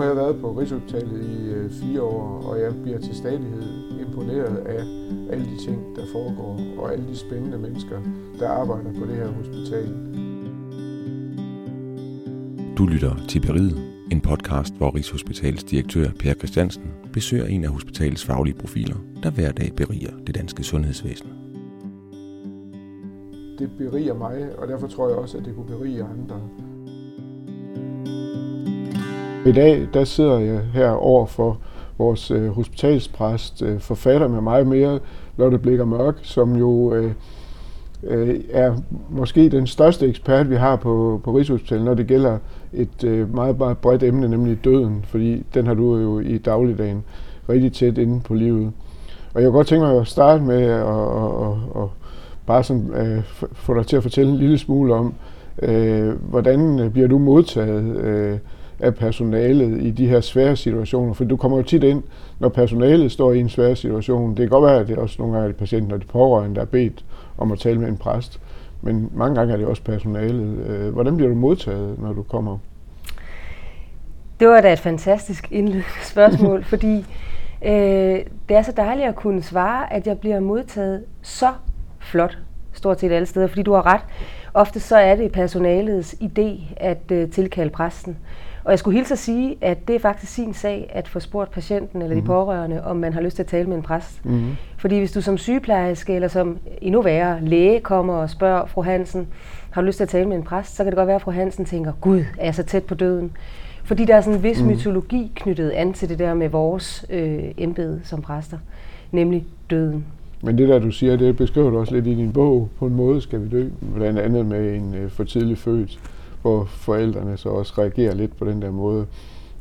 har jeg været på Rigshospitalet i øh, fire år, og jeg bliver til stadighed imponeret af alle de ting, der foregår, og alle de spændende mennesker, der arbejder på det her hospital. Du lytter til Beriget, en podcast, hvor Rigshospitalets direktør Per Christiansen besøger en af hospitalets faglige profiler, der hver dag beriger det danske sundhedsvæsen. Det beriger mig, og derfor tror jeg også, at det kunne berige andre. I dag der sidder jeg her over for vores øh, hospitalspræst, øh, forfatter med mig mere, Lotte Blikker Mørk, som jo øh, øh, er måske den største ekspert, vi har på, på Rigshospitalet, når det gælder et øh, meget, meget bredt emne, nemlig døden, fordi den har du jo i dagligdagen rigtig tæt inde på livet. Og jeg kunne godt tænke mig at starte med at, at, at, at bare sådan, øh, få dig til at fortælle en lille smule om, øh, hvordan bliver du modtaget øh, af personalet i de her svære situationer. For du kommer jo tit ind, når personalet står i en svær situation. Det kan godt være, at det er også nogle gange er patienten og de pårørende, der er bedt om at tale med en præst. Men mange gange er det også personalet. Øh, hvordan bliver du modtaget, når du kommer? Det var da et fantastisk indledende spørgsmål, fordi øh, det er så dejligt at kunne svare, at jeg bliver modtaget så flot, stort set alle steder, fordi du har ret. Ofte så er det personalets idé at øh, tilkalde præsten. Og jeg skulle hilse at sige, at det er faktisk sin sag at få spurgt patienten eller de mhm. pårørende, om man har lyst til at tale med en præst. Mm. Fordi hvis du som sygeplejerske eller som endnu værre læge kommer og spørger fru Hansen, har du lyst til at tale med en præst, så kan det godt være, at fru Hansen tænker, gud, er jeg så tæt på døden? Fordi der er sådan en vis mm. mytologi knyttet an til det der med vores øh, embede som præster, nemlig døden. Men det der, du siger, det beskriver du også lidt i din bog, på en måde skal vi dø, blandt andet med en øh, for tidlig født hvor forældrene så også reagerer lidt på den der måde.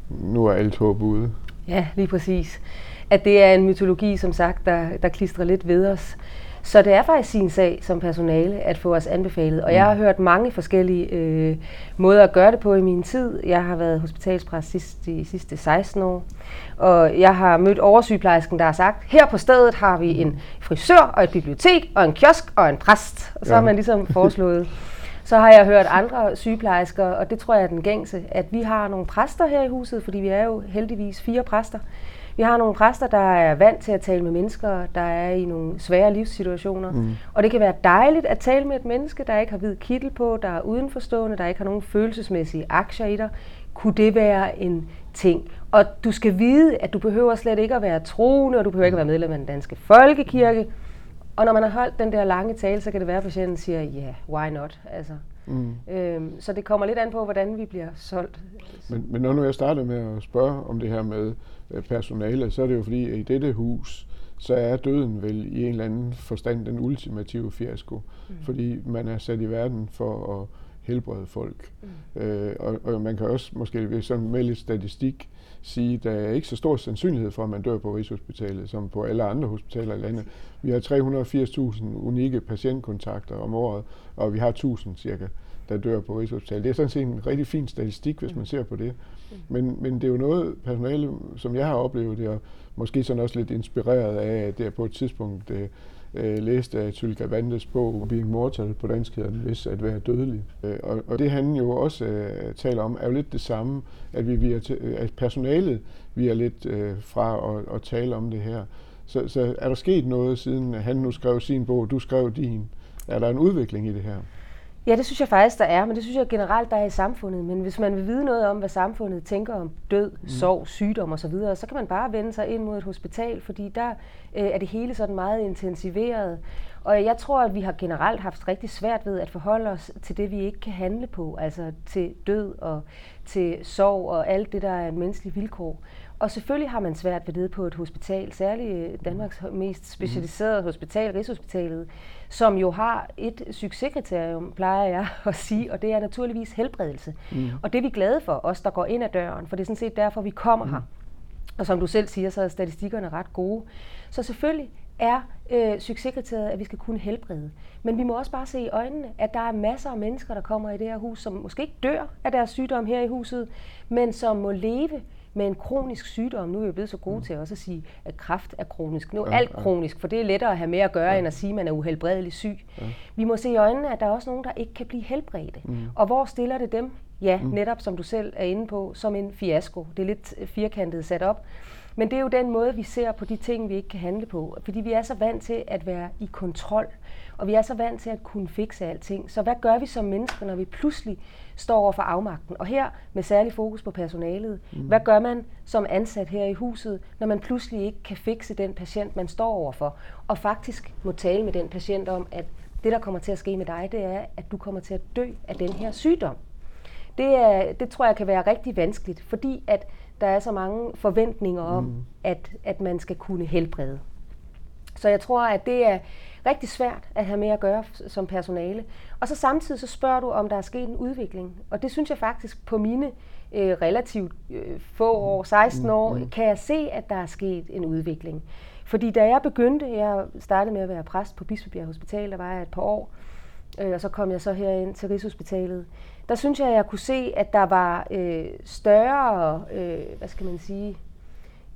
Nu er alt håb ude. Ja, lige præcis. At det er en mytologi, som sagt, der, der klistrer lidt ved os. Så det er faktisk sin sag som personale at få os anbefalet. Og jeg har mm. hørt mange forskellige øh, måder at gøre det på i min tid. Jeg har været hospitalspræst sidst, de sidste 16 år. Og jeg har mødt oversygeplejersken, der har sagt, her på stedet har vi en frisør og et bibliotek og en kiosk og en præst. Og så ja. har man ligesom foreslået Så har jeg hørt andre sygeplejersker, og det tror jeg er den gængse, at vi har nogle præster her i huset, fordi vi er jo heldigvis fire præster. Vi har nogle præster, der er vant til at tale med mennesker, der er i nogle svære livssituationer. Mm. Og det kan være dejligt at tale med et menneske, der ikke har hvid kittel på, der er udenforstående, der ikke har nogen følelsesmæssige aktier i dig. Kunne det være en ting? Og du skal vide, at du behøver slet ikke at være troende, og du behøver ikke at være medlem af den danske folkekirke. Og når man har holdt den der lange tale, så kan det være, at patienten siger, ja, yeah, why not? Altså, mm. øhm, så det kommer lidt an på, hvordan vi bliver solgt. Men, men når nu jeg startede med at spørge om det her med øh, personale, så er det jo fordi, at i dette hus, så er døden vel i en eller anden forstand den ultimative fiasko. Mm. Fordi man er sat i verden for at helbrede folk. Mm. Øh, og, og man kan også måske ved sådan med lidt statistik sige, at der er ikke så stor sandsynlighed for, at man dør på Rigshospitalet, som på alle andre hospitaler i landet. Vi har 380.000 unikke patientkontakter om året, og vi har 1000 cirka, der dør på Rigshospitalet. Det er sådan set en rigtig fin statistik, hvis man ser på det. Men, men det er jo noget personale, som jeg har oplevet, det måske sådan også lidt inspireret af, at det er på et tidspunkt øh, øh, læste af Tylka Vandes bog Being Mortal, på dansk hedder den hvis at være dødelig. Øh, og, og det han jo også øh, taler om, er jo lidt det samme, at, vi, vi er øh, at personalet vi er lidt øh, fra at, at tale om det her. Så, så er der sket noget, siden han nu skrev sin bog, du skrev din? Er der en udvikling i det her? Ja, det synes jeg faktisk, der er, men det synes jeg generelt, der er i samfundet. Men hvis man vil vide noget om, hvad samfundet tænker om død, mm. sorg, sygdom osv., så, så kan man bare vende sig ind mod et hospital, fordi der øh, er det hele sådan meget intensiveret. Og jeg tror, at vi har generelt haft rigtig svært ved at forholde os til det, vi ikke kan handle på, altså til død og til sorg og alt det, der er menneskelige vilkår. Og selvfølgelig har man svært ved det på et hospital, særligt Danmarks mest specialiserede hospital, Rigshospitalet, som jo har et succeskriterium, plejer jeg at sige, og det er naturligvis helbredelse. Mm. Og det er vi glade for, os der går ind ad døren, for det er sådan set derfor, vi kommer mm. her. Og som du selv siger, så er statistikkerne ret gode. Så selvfølgelig er øh, succeskriteriet, at vi skal kunne helbrede. Men vi må også bare se i øjnene, at der er masser af mennesker, der kommer i det her hus, som måske ikke dør af deres sygdom her i huset, men som må leve med en kronisk sygdom. Nu er vi blevet så gode mm. til også at sige, at kræft er kronisk. Nu er ja, alt kronisk, for det er lettere at have med at gøre, ja. end at sige, at man er uhelbredelig syg. Ja. Vi må se i øjnene, at der er også nogen, der ikke kan blive helbredte. Mm. Og hvor stiller det dem? Ja, mm. netop som du selv er inde på, som en fiasko. Det er lidt firkantet sat op. Men det er jo den måde, vi ser på de ting, vi ikke kan handle på. Fordi vi er så vant til at være i kontrol, og vi er så vant til at kunne fikse alting. Så hvad gør vi som mennesker, når vi pludselig står over for afmagten? Og her med særlig fokus på personalet. Mm. Hvad gør man som ansat her i huset, når man pludselig ikke kan fikse den patient, man står overfor? Og faktisk må tale med den patient om, at det, der kommer til at ske med dig, det er, at du kommer til at dø af den her sygdom. Det, er, det tror jeg kan være rigtig vanskeligt, fordi at der er så mange forventninger om, mm. at, at man skal kunne helbrede. Så jeg tror, at det er rigtig svært at have med at gøre som personale. Og så samtidig så spørger du, om der er sket en udvikling. Og det synes jeg faktisk på mine øh, relativt øh, få år, 16 mm. år, mm. kan jeg se, at der er sket en udvikling. Fordi da jeg begyndte, jeg startede med at være præst på Bispebjerg Hospital, der var jeg et par år, øh, og så kom jeg så herind til Rigshospitalet der synes jeg, at jeg kunne se, at der var øh, større, øh, hvad skal man sige,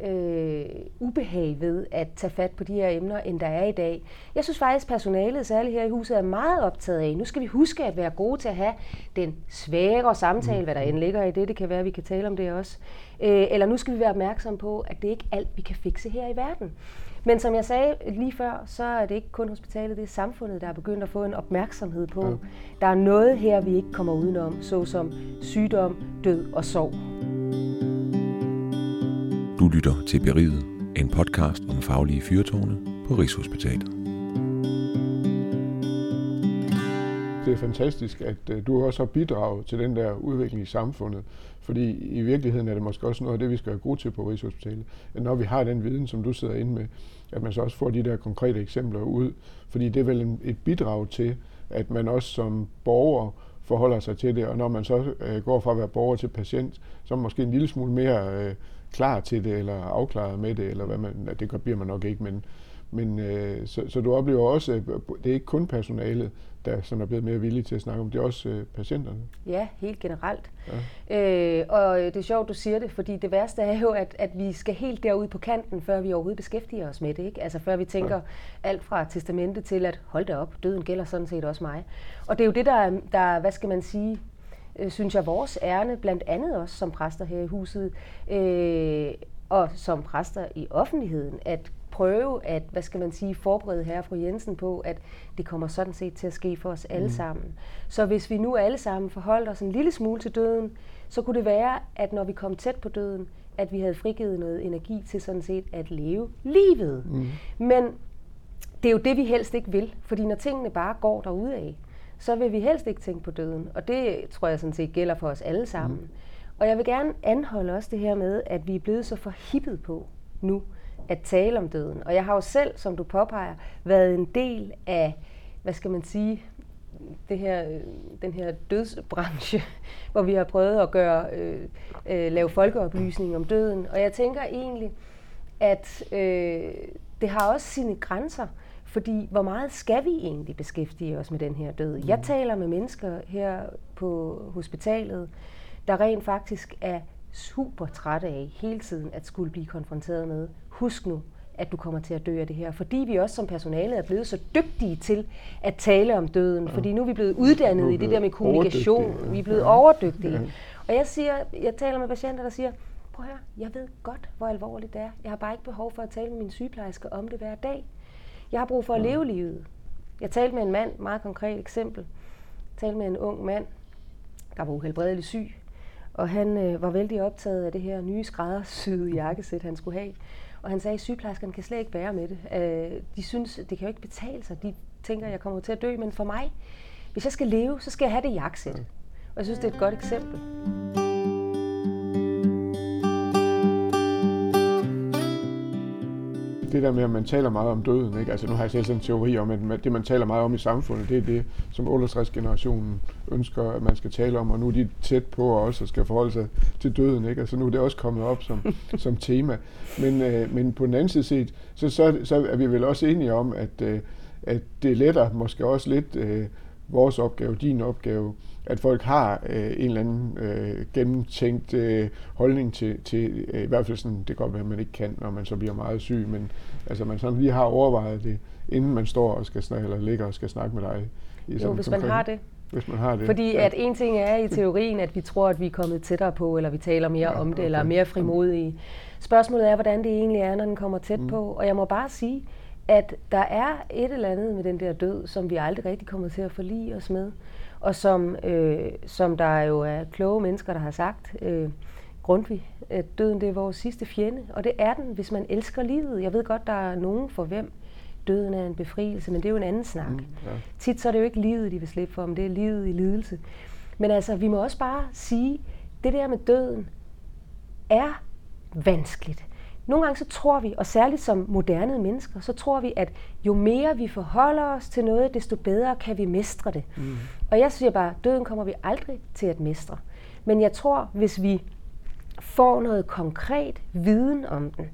øh, ubehag ved at tage fat på de her emner, end der er i dag. Jeg synes faktisk, at personalet, særligt her i huset, er meget optaget af. Nu skal vi huske at være gode til at have den svære samtale, hvad der end ligger i det. Det kan være, at vi kan tale om det også. Øh, eller nu skal vi være opmærksom på, at det ikke er alt, vi kan fikse her i verden. Men som jeg sagde lige før, så er det ikke kun hospitalet, det er samfundet, der er begyndt at få en opmærksomhed på. Ja. Der er noget her, vi ikke kommer udenom, såsom sygdom, død og sorg. Du lytter til Beriget, en podcast om faglige fyrtårne på Rigshospitalet. Det er fantastisk, at øh, du også har bidraget til den der udvikling i samfundet. Fordi i virkeligheden er det måske også noget af det, vi skal være gode til på Rigshospitalet. At når vi har den viden, som du sidder inde med, at man så også får de der konkrete eksempler ud. Fordi det er vel en, et bidrag til, at man også som borger forholder sig til det, og når man så øh, går fra at være borger til patient, så er man måske en lille smule mere øh, klar til det, eller afklaret med det, eller hvad man, det bliver man nok ikke, men, men øh, så, så du oplever også, at det er ikke kun personalet, der som er blevet mere villige til at snakke om, det er også øh, patienterne. Ja, helt generelt. Ja. Øh, og det er sjovt, du siger det, fordi det værste er jo, at, at vi skal helt derud på kanten, før vi overhovedet beskæftiger os med det. Ikke? Altså før vi tænker ja. alt fra testamente til, at hold da op, døden gælder sådan set også mig. Og det er jo det, der, der hvad skal man sige, øh, synes jeg, vores ærne, blandt andet også som præster her i huset, øh, og som præster i offentligheden, at prøve at, hvad skal man sige, forberede herre fru Jensen på, at det kommer sådan set til at ske for os alle mm. sammen. Så hvis vi nu alle sammen forholdt os en lille smule til døden, så kunne det være, at når vi kom tæt på døden, at vi havde frigivet noget energi til sådan set at leve livet. Mm. Men det er jo det, vi helst ikke vil, fordi når tingene bare går derude af, så vil vi helst ikke tænke på døden. Og det tror jeg sådan set gælder for os alle sammen. Mm. Og jeg vil gerne anholde også det her med, at vi er blevet så forhippet på nu, at tale om døden. Og jeg har jo selv, som du påpeger, været en del af, hvad skal man sige, det her, øh, den her dødsbranche, hvor vi har prøvet at gøre, øh, øh, lave folkeoplysning om døden. Og jeg tænker egentlig, at øh, det har også sine grænser, fordi hvor meget skal vi egentlig beskæftige os med den her død? Jeg mm. taler med mennesker her på hospitalet, der rent faktisk er super trætte af hele tiden at skulle blive konfronteret med, husk nu, at du kommer til at dø af det her. Fordi vi også som personale er blevet så dygtige til at tale om døden. Ja. Fordi nu er vi blevet uddannet i det der med kommunikation. Ja. Vi er blevet ja. overdygtige. Ja. Og jeg, siger, jeg taler med patienter, der siger, prøv her, jeg ved godt, hvor alvorligt det er. Jeg har bare ikke behov for at tale med min sygeplejerske om det hver dag. Jeg har brug for at ja. leve livet. Jeg talte med en mand, meget konkret eksempel. Jeg talte med en ung mand, der var uhelbredelig syg. Og han øh, var vældig optaget af det her nye skræddersyede jakkesæt, han skulle have. Og han sagde, at sygeplejerskerne kan slet ikke bære med det. Øh, de synes, det kan jo ikke betale sig. De tænker, at jeg kommer til at dø. Men for mig, hvis jeg skal leve, så skal jeg have det jakkesæt. Og jeg synes, det er et godt eksempel. Det der med, at man taler meget om døden, ikke? Altså nu har jeg selv sådan en teori om, at det, man taler meget om i samfundet, det er det, som 68-generationen ønsker, at man skal tale om, og nu er de tæt på også og skal forholde sig til døden, ikke? Altså nu er det også kommet op som, som tema. Men, øh, men på den anden side set, så, så, så er vi vel også enige om, at, øh, at det letter måske også lidt øh, vores opgave, din opgave, at folk har øh, en eller anden øh, gennemtænkt øh, holdning til, til øh, i hvert fald sådan, det kan godt være, at man ikke kan, når man så bliver meget syg, men altså man sådan lige har overvejet det, inden man står og skal snakke, eller ligger og skal snakke med dig. I jo, hvis man har det. Hvis man har det. Fordi ja. at en ting er i teorien, at vi tror, at vi er kommet tættere på, eller vi taler mere ja, om det, okay. eller er mere frimodige. Spørgsmålet er, hvordan det egentlig er, når den kommer tæt mm. på. Og jeg må bare sige, at der er et eller andet med den der død, som vi aldrig rigtig kommer til at forlige os med og som, øh, som der jo er kloge mennesker, der har sagt, øh, Grundtvig, at døden det er vores sidste fjende, og det er den, hvis man elsker livet. Jeg ved godt, der er nogen for hvem døden er en befrielse, men det er jo en anden snak. Mm, ja. Tit så er det jo ikke livet, de vil slippe for, men det er livet i lidelse. Men altså, vi må også bare sige, det der med døden er vanskeligt. Nogle gange så tror vi, og særligt som moderne mennesker, så tror vi, at jo mere vi forholder os til noget, desto bedre kan vi mestre det. Mm. Og jeg siger bare, døden kommer vi aldrig til at mestre. Men jeg tror, hvis vi får noget konkret viden om den,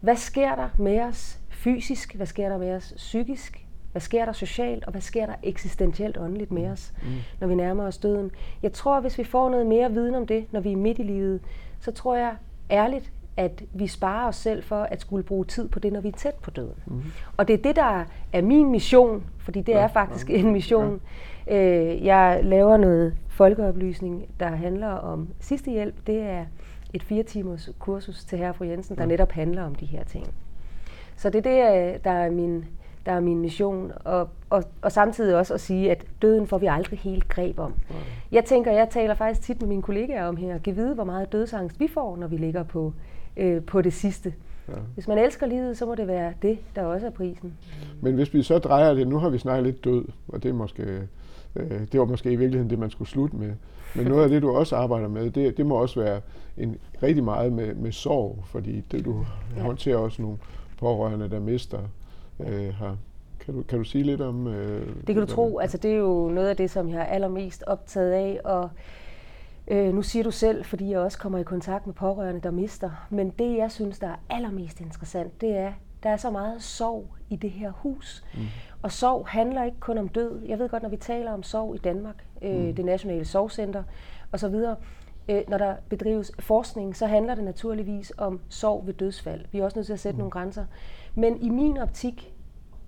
hvad sker der med os fysisk, hvad sker der med os psykisk, hvad sker der socialt, og hvad sker der eksistentielt åndeligt med os, mm. når vi nærmer os døden. Jeg tror, hvis vi får noget mere viden om det, når vi er midt i livet, så tror jeg ærligt, at vi sparer os selv for at skulle bruge tid på det, når vi er tæt på døden. Mm. Og det er det, der er min mission, fordi det ja, er faktisk ja, en mission. Ja. Øh, jeg laver noget folkeoplysning, der handler om sidste hjælp. Det er et fire timers kursus til herre fru Jensen, der ja. netop handler om de her ting. Så det er det, der er min, der er min mission, og, og, og samtidig også at sige, at døden får vi aldrig helt greb om. Jeg tænker, jeg taler faktisk tit med mine kollegaer om her, giv vide, hvor meget dødsangst vi får, når vi ligger på øh, på det sidste. Ja. Hvis man elsker livet, så må det være det, der også er prisen. Men hvis vi så drejer det, nu har vi snakket lidt død, og det er måske, øh, det var måske i virkeligheden det, man skulle slutte med. Men noget af det, du også arbejder med, det, det må også være en, rigtig meget med, med sorg, fordi det, du ja. håndterer også nogle pårørende, der mister øh, har. Kan du, kan du sige lidt om... Øh, det kan du tro. Altså, det er jo noget af det, som jeg er allermest optaget af, og Øh, nu siger du selv, fordi jeg også kommer i kontakt med pårørende, der mister. Men det, jeg synes, der er allermest interessant, det er, der er så meget sorg i det her hus. Mm. Og sorg handler ikke kun om død. Jeg ved godt, når vi taler om sorg i Danmark, øh, mm. det nationale sorgcenter osv., øh, når der bedrives forskning, så handler det naturligvis om sorg ved dødsfald. Vi er også nødt til at sætte mm. nogle grænser. Men i min optik,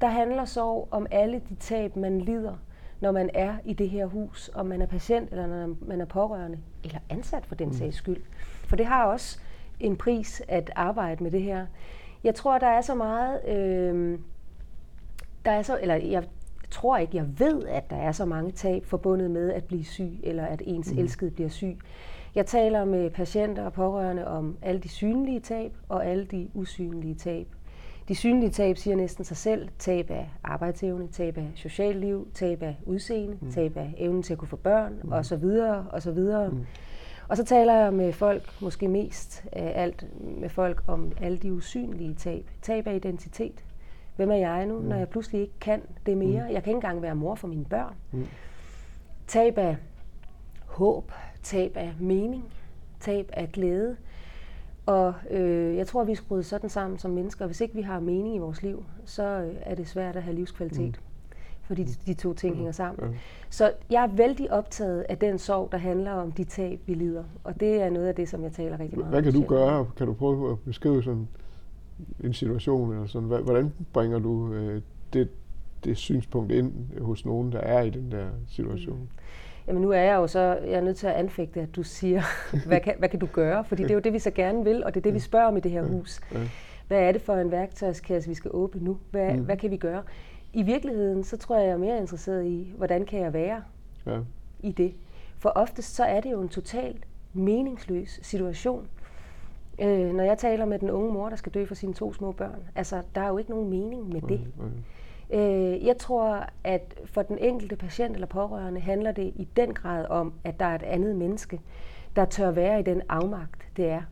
der handler sorg om alle de tab, man lider når man er i det her hus, om man er patient, eller når man er pårørende, eller ansat for den mm. sags skyld. For det har også en pris at arbejde med det her. Jeg tror, der er så meget... Øh, der er så, eller jeg tror ikke, jeg ved, at der er så mange tab forbundet med at blive syg, eller at ens mm. elskede bliver syg. Jeg taler med patienter og pårørende om alle de synlige tab og alle de usynlige tab. De synlige tab siger næsten sig selv. Tab af arbejdsevne, tab af socialt liv, tab af udseende, mm. tab af evnen til at kunne få børn, mm. og så videre, og så videre. Mm. Og så taler jeg med folk, måske mest af alt med folk om alle de usynlige tab. Tab af identitet. Hvem er jeg nu, mm. når jeg pludselig ikke kan det mere? Mm. Jeg kan ikke engang være mor for mine børn. Mm. Tab af håb, tab af mening, tab af glæde. Og øh, jeg tror, vi er skruet sådan sammen som mennesker. Hvis ikke vi har mening i vores liv, så øh, er det svært at have livskvalitet. Mm. Fordi de, de to ting mm. hænger sammen. Mm. Så jeg er vældig optaget af den sorg, der handler om de tab, vi lider. Og det er noget af det, som jeg taler rigtig meget Hvad kan du gøre? Kan du prøve at beskrive sådan en situation? Eller sådan? Hvordan bringer du øh, det, det synspunkt ind hos nogen, der er i den der situation? Mm. Jamen nu er jeg jo så, jeg er nødt til at anfægte, at du siger, hvad kan, hvad kan du gøre? Fordi det er jo det, vi så gerne vil, og det er det, vi spørger om i det her hus. Hvad er det for en værktøjskasse, vi skal åbne nu? Hvad, mm. hvad kan vi gøre? I virkeligheden, så tror jeg, jeg er mere interesseret i, hvordan kan jeg være ja. i det? For oftest så er det jo en totalt meningsløs situation. Øh, når jeg taler med den unge mor, der skal dø for sine to små børn, altså der er jo ikke nogen mening med det. Mm. Øh, jeg tror, at for den enkelte patient eller pårørende handler det i den grad om, at der er et andet menneske, der tør være i den afmagt, det er.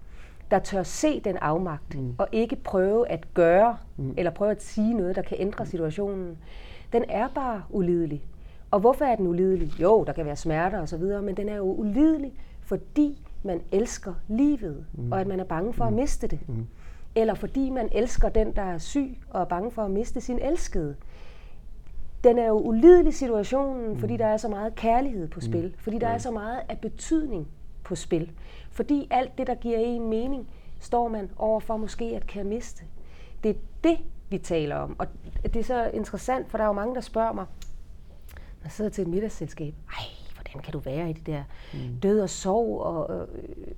Der tør se den afmagt, mm. og ikke prøve at gøre, mm. eller prøve at sige noget, der kan ændre situationen. Den er bare ulidelig. Og hvorfor er den ulidelig? Jo, der kan være smerter osv., men den er jo ulidelig, fordi man elsker livet, mm. og at man er bange for at mm. miste det. Mm eller fordi man elsker den, der er syg og er bange for at miste sin elskede. den er jo ulidelig situationen, mm. fordi der er så meget kærlighed på spil, mm. fordi der er så meget af betydning på spil. Fordi alt det, der giver en mening, står man overfor måske at kan miste. Det er det, vi taler om. Og det er så interessant, for der er jo mange, der spørger mig, når jeg sidder til et middagsselskab, ej, hvordan kan du være i det der mm. død og sorg og øh,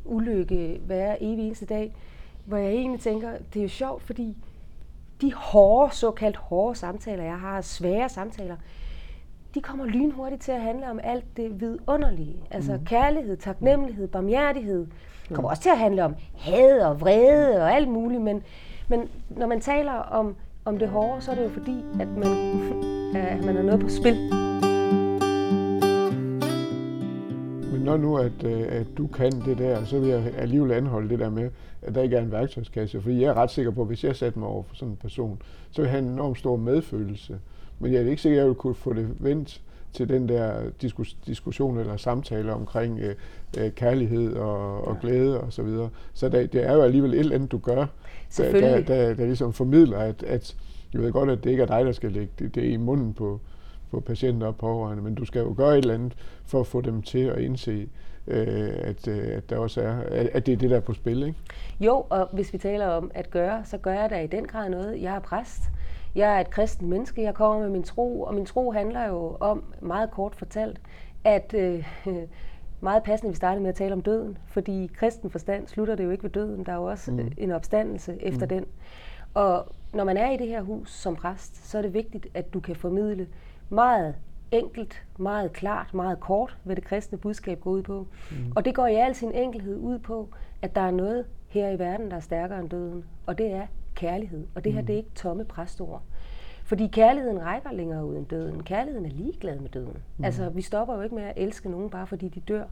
ulykke hver evig eneste dag? Hvor jeg egentlig tænker, det er jo sjovt, fordi de hårde, såkaldt hårde samtaler, jeg har, svære samtaler, de kommer lynhurtigt til at handle om alt det vidunderlige. Altså mm. kærlighed, taknemmelighed, barmhjertighed. Det kommer mm. også til at handle om had og vrede og alt muligt, men, men når man taler om, om det hårde, så er det jo fordi, at man, at man har noget på spil. Når nu, at, øh, at du kan det der, så vil jeg alligevel anholde det der med, at der ikke er en værktøjskasse. Fordi jeg er ret sikker på, at hvis jeg satte mig over for sådan en person, så vil have en enormt stor medfølelse. Men jeg er ikke sikker, at jeg vil kunne få det vendt til den der diskus, diskussion eller samtale omkring øh, øh, kærlighed og, og glæde og så videre. Så der, det er jo alligevel et eller andet, du gør, der, der, der, der ligesom formidler, at, at jeg ved godt, at det ikke er dig, der skal lægge det, det i munden på, på patienter og pårørende, men du skal jo gøre et eller andet for at få dem til at indse, øh, at, øh, at der også er, at det er det, der er på spil, ikke? Jo, og hvis vi taler om at gøre, så gør jeg da i den grad noget. Jeg er præst. Jeg er et kristen menneske. Jeg kommer med min tro, og min tro handler jo om, meget kort fortalt, at øh, meget passende, vi startede med at tale om døden, fordi i kristen forstand slutter det jo ikke ved døden. Der er jo også mm. en opstandelse efter mm. den. Og når man er i det her hus som præst, så er det vigtigt, at du kan formidle meget enkelt, meget klart, meget kort, hvad det kristne budskab går ud på. Mm. Og det går i al sin enkelhed ud på, at der er noget her i verden, der er stærkere end døden. Og det er kærlighed. Og det her, mm. det er ikke tomme præstord. Fordi kærligheden rækker længere ud end døden. Kærligheden er ligeglad med døden. Mm. Altså, vi stopper jo ikke med at elske nogen, bare fordi de dør.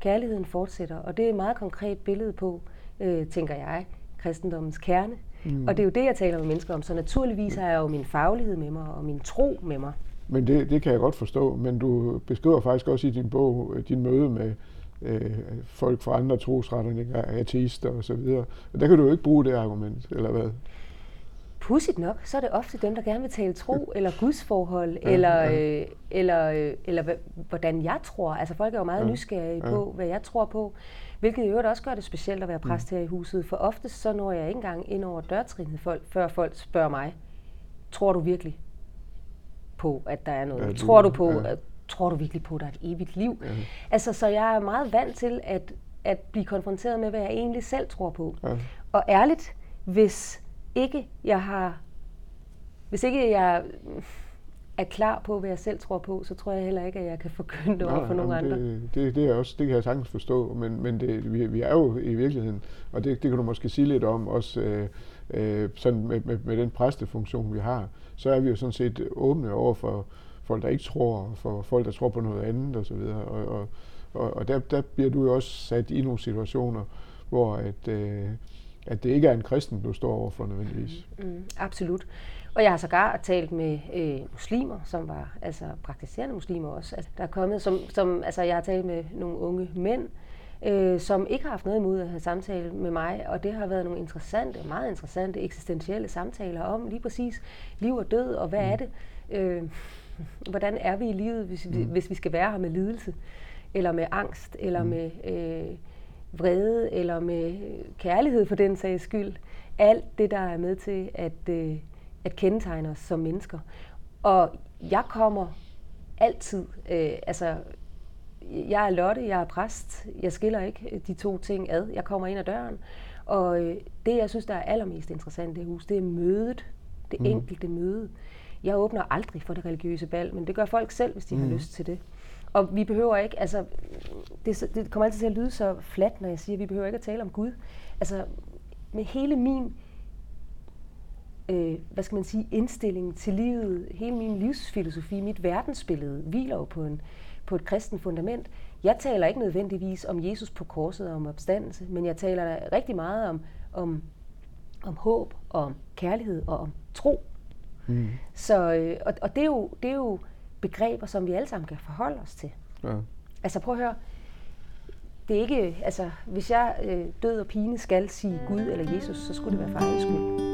Kærligheden fortsætter, og det er et meget konkret billede på, øh, tænker jeg, kristendommens kerne. Mm. Og det er jo det, jeg taler med mennesker om. Så naturligvis har jeg jo min faglighed med mig, og min tro med mig. Men det, det kan jeg godt forstå, men du beskriver faktisk også i din bog øh, din møde med øh, folk fra andre trosretninger, ateister og så videre. Og der kan du jo ikke bruge det argument, eller hvad? Pudsigt nok, så er det ofte dem, der gerne vil tale tro, eller gudsforhold, ja, eller, ja. Øh, eller, øh, eller hvordan jeg tror. Altså folk er jo meget ja, nysgerrige ja. på, hvad jeg tror på. Hvilket i øvrigt også gør det specielt at være præst mm. her i huset. For ofte så når jeg ikke engang ind over dørtrinnet, folk, før folk spørger mig, tror du virkelig på, at der er noget? Ja, tror du på, ja. tror du virkelig på, at der er et evigt liv? Ja. Altså, så jeg er meget vant til at, at blive konfronteret med, hvad jeg egentlig selv tror på. Ja. Og ærligt, hvis ikke jeg har, hvis ikke jeg er klar på, hvad jeg selv tror på, så tror jeg heller ikke, at jeg kan forkynde det over for nogen andre. Det, det, det, er også, det kan jeg sagtens forstå, men, men det, vi, vi er jo i virkeligheden, og det, det kan du måske sige lidt om, også øh, øh, sådan med, med, med den præstefunktion, vi har, så er vi jo sådan set åbne over for folk, der ikke tror, for folk, der tror på noget andet osv. Og, og, og, og, og der, der bliver du jo også sat i nogle situationer, hvor at, øh, at det ikke er en kristen, du står overfor nødvendigvis. Mm, mm, absolut. Og jeg har sågar talt med øh, muslimer, som var altså praktiserende muslimer også. Altså, der er kommet, som, som, altså jeg har talt med nogle unge mænd, øh, som ikke har haft noget imod at have samtale med mig, og det har været nogle interessante, meget interessante eksistentielle samtaler om lige præcis liv og død, og hvad mm. er det? Øh, hvordan er vi i livet, hvis vi, mm. hvis vi skal være her med lidelse, eller med angst, eller mm. med øh, vrede, eller med kærlighed for den sags skyld. Alt det, der er med til at, øh, at kendetegne os som mennesker. Og jeg kommer altid, øh, altså jeg er Lotte, jeg er præst. Jeg skiller ikke de to ting ad. Jeg kommer ind ad døren. Og øh, det, jeg synes, der er allermest interessant i det hus, det er mødet. Det mm. enkelte møde. Jeg åbner aldrig for det religiøse bal, men det gør folk selv, hvis de mm. har lyst til det. Og vi behøver ikke, altså, det, det kommer altid til at lyde så fladt, når jeg siger, at vi behøver ikke at tale om Gud. Altså, med hele min, øh, hvad skal man sige, indstilling til livet, hele min livsfilosofi, mit verdensbillede, hviler jo på en, på et kristen fundament. Jeg taler ikke nødvendigvis om Jesus på korset og om opstandelse, men jeg taler rigtig meget om, om, om håb, og om kærlighed og om tro. Mm. Så, øh, og, og det, er jo, det er jo begreber, som vi alle sammen kan forholde os til. Ja. Altså prøv at høre, det er ikke, altså hvis jeg øh, død og pine skal sige Gud eller Jesus, så skulle det være for skyld.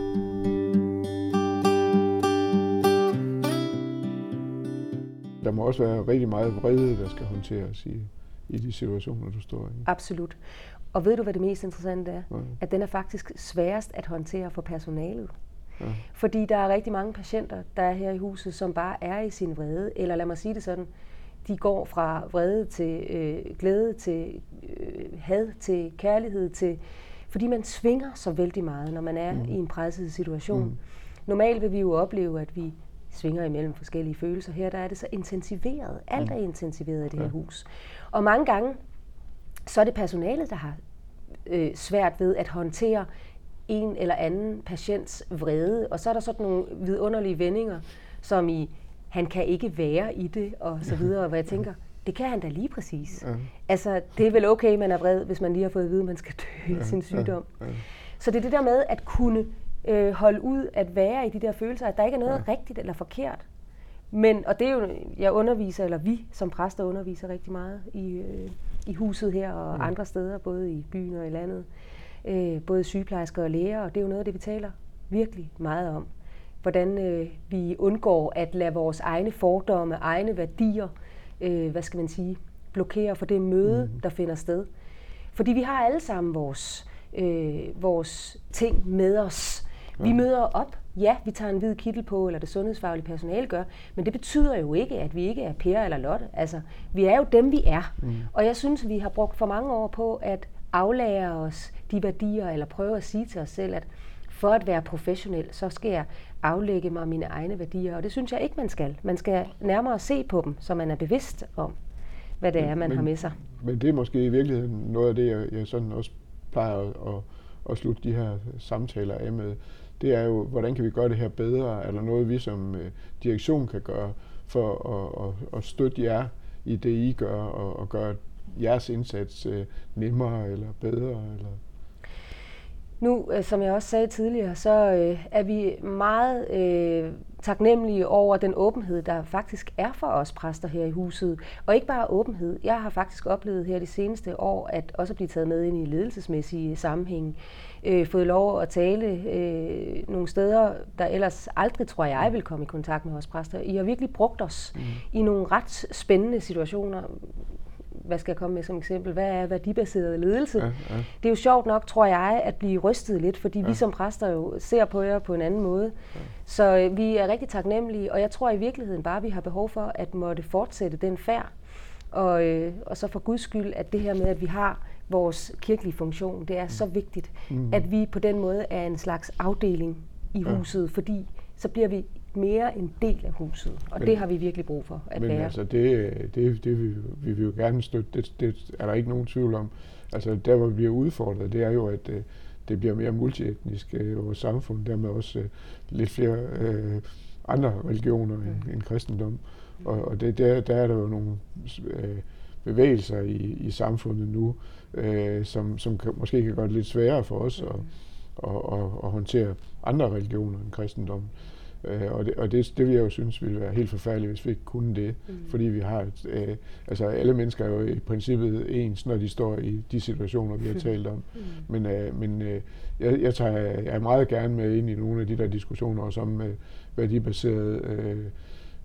Der må også være rigtig meget vrede, der skal håndteres i, i de situationer, du står i. Absolut. Og ved du, hvad det mest interessante er? Ja. At den er faktisk sværest at håndtere for personalet. Ja. Fordi der er rigtig mange patienter, der er her i huset, som bare er i sin vrede. Eller lad mig sige det sådan, de går fra vrede til øh, glæde, til øh, had, til kærlighed, til fordi man svinger så vældig meget, når man er mm. i en presset situation. Mm. Normalt vil vi jo opleve, at vi svinger imellem forskellige følelser. Her der er det så intensiveret. Alt mm. er intensiveret i det her hus. Og mange gange, så er det personalet, der har øh, svært ved at håndtere en eller anden patients vrede. Og så er der sådan nogle vidunderlige vendinger, som i, han kan ikke være i det, og så videre, hvor jeg tænker, det kan han da lige præcis. Ja. Altså, det er vel okay, man er vred, hvis man lige har fået at vide, at man skal dø ja, sin sygdom. Ja, ja. Så det er det der med at kunne øh, holde ud at være i de der følelser, at der ikke er noget ja. rigtigt eller forkert. Men, og det er jo, jeg underviser, eller vi som præster underviser rigtig meget i, øh, i huset her og ja. andre steder, både i byen og i landet. Øh, både sygeplejersker og læger, og det er jo noget af det, vi taler virkelig meget om. Hvordan øh, vi undgår at lade vores egne fordomme, egne værdier, øh, hvad skal man sige, blokere for det møde, mm. der finder sted. Fordi vi har alle sammen vores, øh, vores ting med os. Vi møder op, ja, vi tager en hvid kittel på, eller det sundhedsfaglige personale gør, men det betyder jo ikke, at vi ikke er Per eller Lotte. Altså, vi er jo dem, vi er. Mm. Og jeg synes, vi har brugt for mange år på at aflære os de værdier, eller prøve at sige til os selv, at for at være professionel, så skal jeg aflægge mig mine egne værdier, og det synes jeg ikke, man skal. Man skal nærmere se på dem, så man er bevidst om, hvad det er, man men, har med sig. Men det er måske i virkeligheden noget af det, jeg, jeg sådan også plejer at, at, at slutte de her samtaler af med. Det er jo, hvordan kan vi gøre det her bedre? Er der noget, vi som øh, direktion kan gøre for at, at, at støtte jer i det, I gør, og, og gøre jeres indsats øh, nemmere eller bedre? Eller nu, øh, som jeg også sagde tidligere, så øh, er vi meget øh, taknemmelige over den åbenhed, der faktisk er for os præster her i huset. Og ikke bare åbenhed. Jeg har faktisk oplevet her de seneste år at også blive taget med ind i ledelsesmæssige sammenhæng. Øh, fået lov at tale øh, nogle steder, der ellers aldrig, tror jeg, vil komme i kontakt med os præster. I har virkelig brugt os mm. i nogle ret spændende situationer hvad skal jeg komme med som eksempel, hvad er værdibaseret ledelse? Ja, ja. Det er jo sjovt nok, tror jeg, at blive rystet lidt, fordi ja. vi som præster jo ser på jer på en anden måde. Ja. Så øh, vi er rigtig taknemmelige, og jeg tror i virkeligheden bare, at vi har behov for at måtte fortsætte den færd. Og, øh, og så for guds skyld, at det her med, at vi har vores kirkelige funktion, det er mm. så vigtigt, mm. at vi på den måde er en slags afdeling i huset, ja. fordi så bliver vi mere en del af huset, og men, det har vi virkelig brug for at men være. altså det, det, det vi, vi vil jo gerne støtte, det, det er der ikke nogen tvivl om. Altså der, hvor vi bliver udfordret, det er jo, at øh, det bliver mere multietnisk i øh, vores samfund, dermed også øh, lidt flere øh, andre religioner end, mm. end kristendom. Og, og det, der, der er der jo nogle øh, bevægelser i, i samfundet nu, øh, som, som kan, måske kan gøre det lidt sværere for os mm. at, at, at, at håndtere andre religioner end kristendommen. Øh, og det, og det, det vil jeg jo synes ville være helt forfærdeligt, hvis vi ikke kunne det. Mm. Fordi vi har, et, øh, altså alle mennesker er jo i princippet ens, når de står i de situationer, vi har talt om. Mm. Men, øh, men øh, jeg, jeg, tager, jeg er meget gerne med ind i nogle af de der diskussioner også om øh, værdibaseret øh,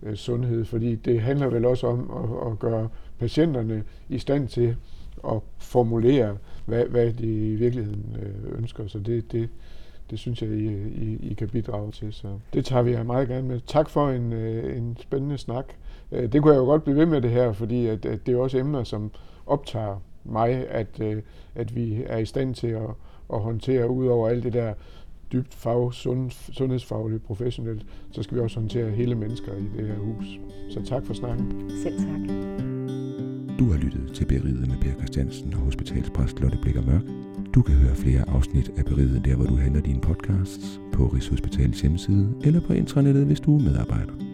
øh, sundhed, fordi det handler vel også om at, at gøre patienterne i stand til at formulere, hvad, hvad de i virkeligheden øh, ønsker. Så det, det, det synes jeg, I, I, I kan bidrage til. Så det tager vi meget gerne med. Tak for en, øh, en spændende snak. Øh, det kunne jeg jo godt blive ved med det her, fordi at, at det er også emner, som optager mig, at, øh, at vi er i stand til at, at håndtere ud over alt det der dybt fag, sund, sundhedsfagligt, professionelt, så skal vi også håndtere hele mennesker i det her hus. Så tak for snakken. Selv tak. Du har lyttet til Beriget med Per Christiansen og hospitalspræst Lotte Blikker Mørk. Du kan høre flere afsnit af Beriget der, hvor du henter dine podcasts, på Rigshospitalets hjemmeside eller på intranettet, hvis du er medarbejder.